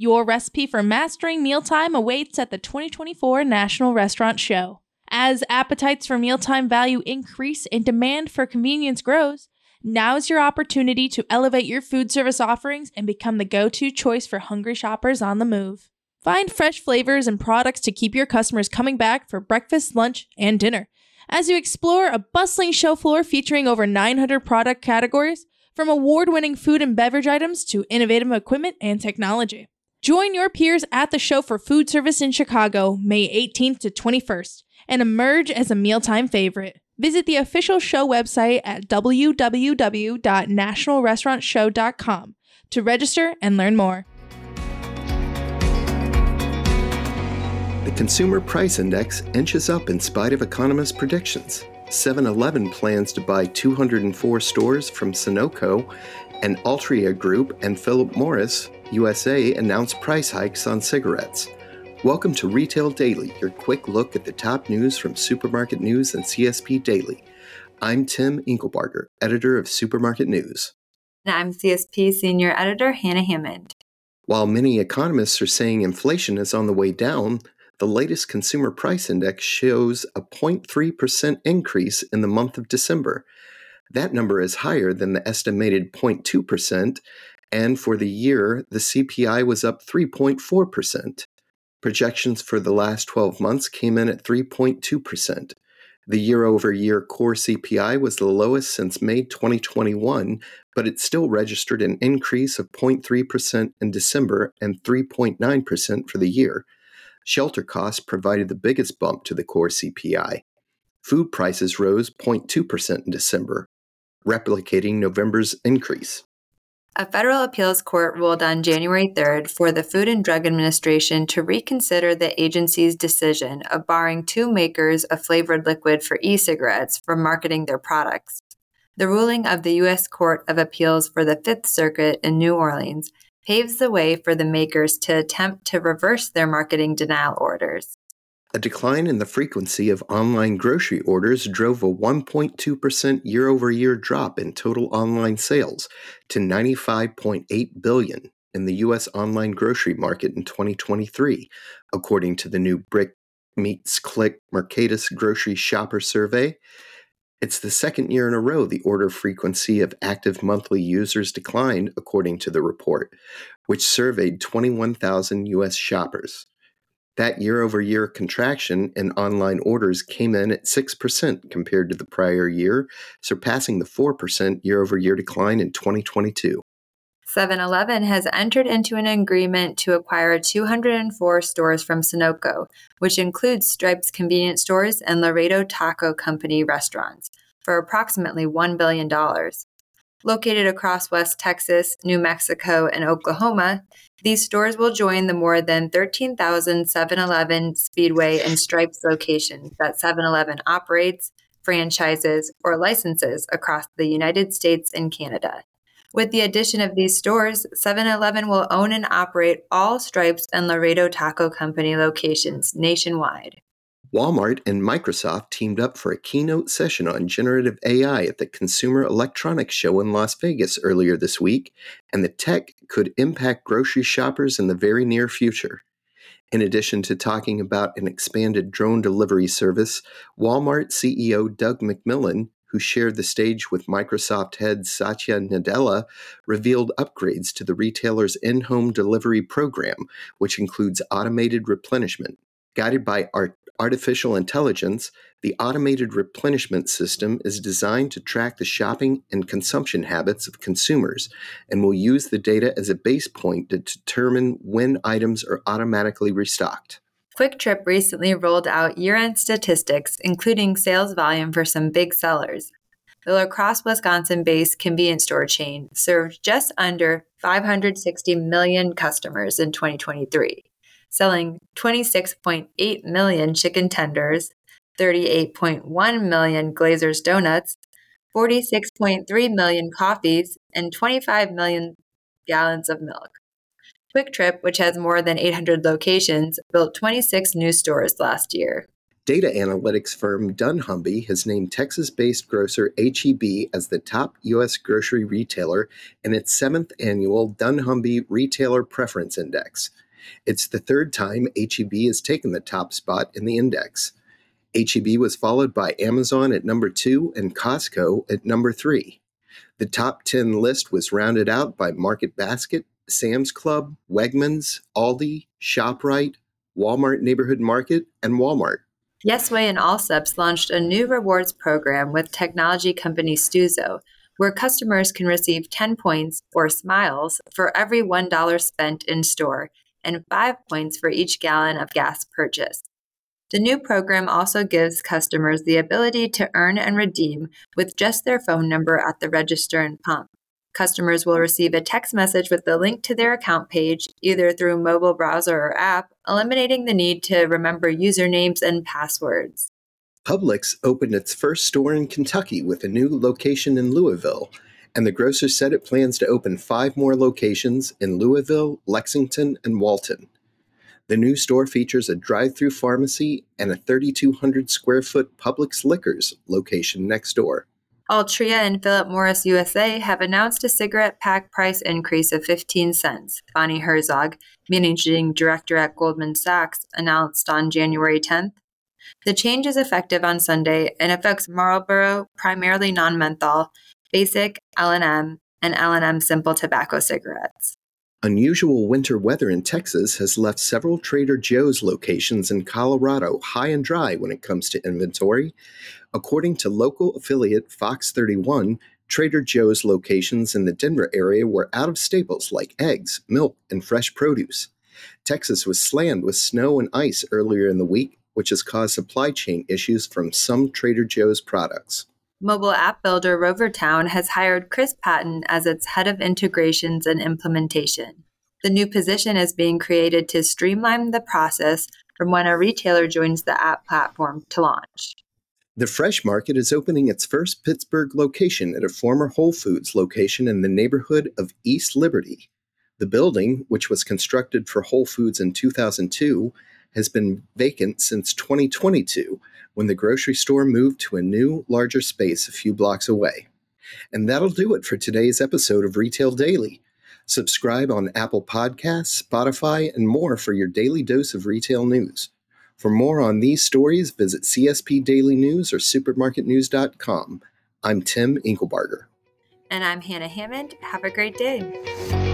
Your recipe for mastering mealtime awaits at the 2024 National Restaurant Show. As appetites for mealtime value increase and demand for convenience grows, now is your opportunity to elevate your food service offerings and become the go to choice for hungry shoppers on the move. Find fresh flavors and products to keep your customers coming back for breakfast, lunch, and dinner. As you explore a bustling show floor featuring over 900 product categories, from award winning food and beverage items to innovative equipment and technology. Join your peers at the show for food service in Chicago, May 18th to 21st, and emerge as a mealtime favorite. Visit the official show website at www.nationalrestaurantshow.com to register and learn more. The Consumer Price Index inches up in spite of economists' predictions. 7 Eleven plans to buy 204 stores from Sunoco, and Altria Group and Philip Morris USA announced price hikes on cigarettes. Welcome to Retail Daily, your quick look at the top news from Supermarket News and CSP Daily. I'm Tim Inklebarger, editor of Supermarket News. And I'm CSP Senior Editor Hannah Hammond. While many economists are saying inflation is on the way down, the latest Consumer Price Index shows a 0.3% increase in the month of December. That number is higher than the estimated 0.2% and for the year, the CPI was up 3.4%. Projections for the last 12 months came in at 3.2%. The year over year core CPI was the lowest since May 2021, but it still registered an increase of 0.3% in December and 3.9% for the year. Shelter costs provided the biggest bump to the core CPI. Food prices rose 0.2% in December, replicating November's increase. A federal appeals court ruled on January 3rd for the Food and Drug Administration to reconsider the agency's decision of barring two makers of flavored liquid for e cigarettes from marketing their products. The ruling of the U.S. Court of Appeals for the Fifth Circuit in New Orleans paves the way for the makers to attempt to reverse their marketing denial orders. A decline in the frequency of online grocery orders drove a 1.2% year-over-year drop in total online sales to 95.8 billion in the US online grocery market in 2023, according to the new Brick Meets Click Mercatus Grocery Shopper Survey. It's the second year in a row the order frequency of active monthly users declined, according to the report, which surveyed 21,000 US shoppers. That year over year contraction in online orders came in at 6% compared to the prior year, surpassing the 4% year over year decline in 2022. 7 Eleven has entered into an agreement to acquire 204 stores from Sunoco, which includes Stripes convenience stores and Laredo Taco Company restaurants, for approximately $1 billion. Located across West Texas, New Mexico, and Oklahoma, these stores will join the more than 13,000 7 Eleven, Speedway, and Stripes locations that 7 Eleven operates, franchises, or licenses across the United States and Canada. With the addition of these stores, 7 Eleven will own and operate all Stripes and Laredo Taco Company locations nationwide. Walmart and Microsoft teamed up for a keynote session on generative AI at the Consumer Electronics Show in Las Vegas earlier this week, and the tech could impact grocery shoppers in the very near future. In addition to talking about an expanded drone delivery service, Walmart CEO Doug McMillon, who shared the stage with Microsoft head Satya Nadella, revealed upgrades to the retailer's in home delivery program, which includes automated replenishment. Guided by art- artificial intelligence, the automated replenishment system is designed to track the shopping and consumption habits of consumers and will use the data as a base point to determine when items are automatically restocked. Kwik Trip recently rolled out year end statistics, including sales volume for some big sellers. The La Crosse, Wisconsin based convenience store chain served just under 560 million customers in 2023 selling 26.8 million chicken tenders, 38.1 million Glazer's donuts, 46.3 million coffees, and 25 million gallons of milk. Kwik Trip, which has more than 800 locations, built 26 new stores last year. Data analytics firm dunnhumby has named Texas based grocer HEB as the top U.S. grocery retailer in its seventh annual dunnhumby Retailer Preference Index. It's the third time HEB has taken the top spot in the index. HEB was followed by Amazon at number two and Costco at number three. The top 10 list was rounded out by Market Basket, Sam's Club, Wegmans, Aldi, ShopRite, Walmart Neighborhood Market, and Walmart. Yesway and Allsup's launched a new rewards program with technology company Stuzo, where customers can receive 10 points or smiles for every $1 spent in store and 5 points for each gallon of gas purchased. The new program also gives customers the ability to earn and redeem with just their phone number at the register and pump. Customers will receive a text message with the link to their account page, either through mobile browser or app, eliminating the need to remember usernames and passwords. Publix opened its first store in Kentucky with a new location in Louisville, and the grocer said it plans to open five more locations in Louisville, Lexington, and Walton. The new store features a drive through pharmacy and a 3,200 square foot Publix Liquors location next door. Altria and Philip Morris USA have announced a cigarette pack price increase of 15 cents. Bonnie Herzog, managing director at Goldman Sachs, announced on January 10th. The change is effective on Sunday and affects Marlboro, primarily non-menthol, Basic, L&M, and L&M simple tobacco cigarettes. Unusual winter weather in Texas has left several Trader Joe's locations in Colorado high and dry when it comes to inventory, According to local affiliate Fox 31, Trader Joe's locations in the Denver area were out of staples like eggs, milk, and fresh produce. Texas was slammed with snow and ice earlier in the week, which has caused supply chain issues from some Trader Joe's products. Mobile app builder Rovertown has hired Chris Patton as its head of integrations and implementation. The new position is being created to streamline the process from when a retailer joins the app platform to launch. The Fresh Market is opening its first Pittsburgh location at a former Whole Foods location in the neighborhood of East Liberty. The building, which was constructed for Whole Foods in 2002, has been vacant since 2022 when the grocery store moved to a new, larger space a few blocks away. And that'll do it for today's episode of Retail Daily. Subscribe on Apple Podcasts, Spotify, and more for your daily dose of retail news. For more on these stories, visit CSP Daily News or supermarketnews.com. I'm Tim Inklebarger. And I'm Hannah Hammond. Have a great day.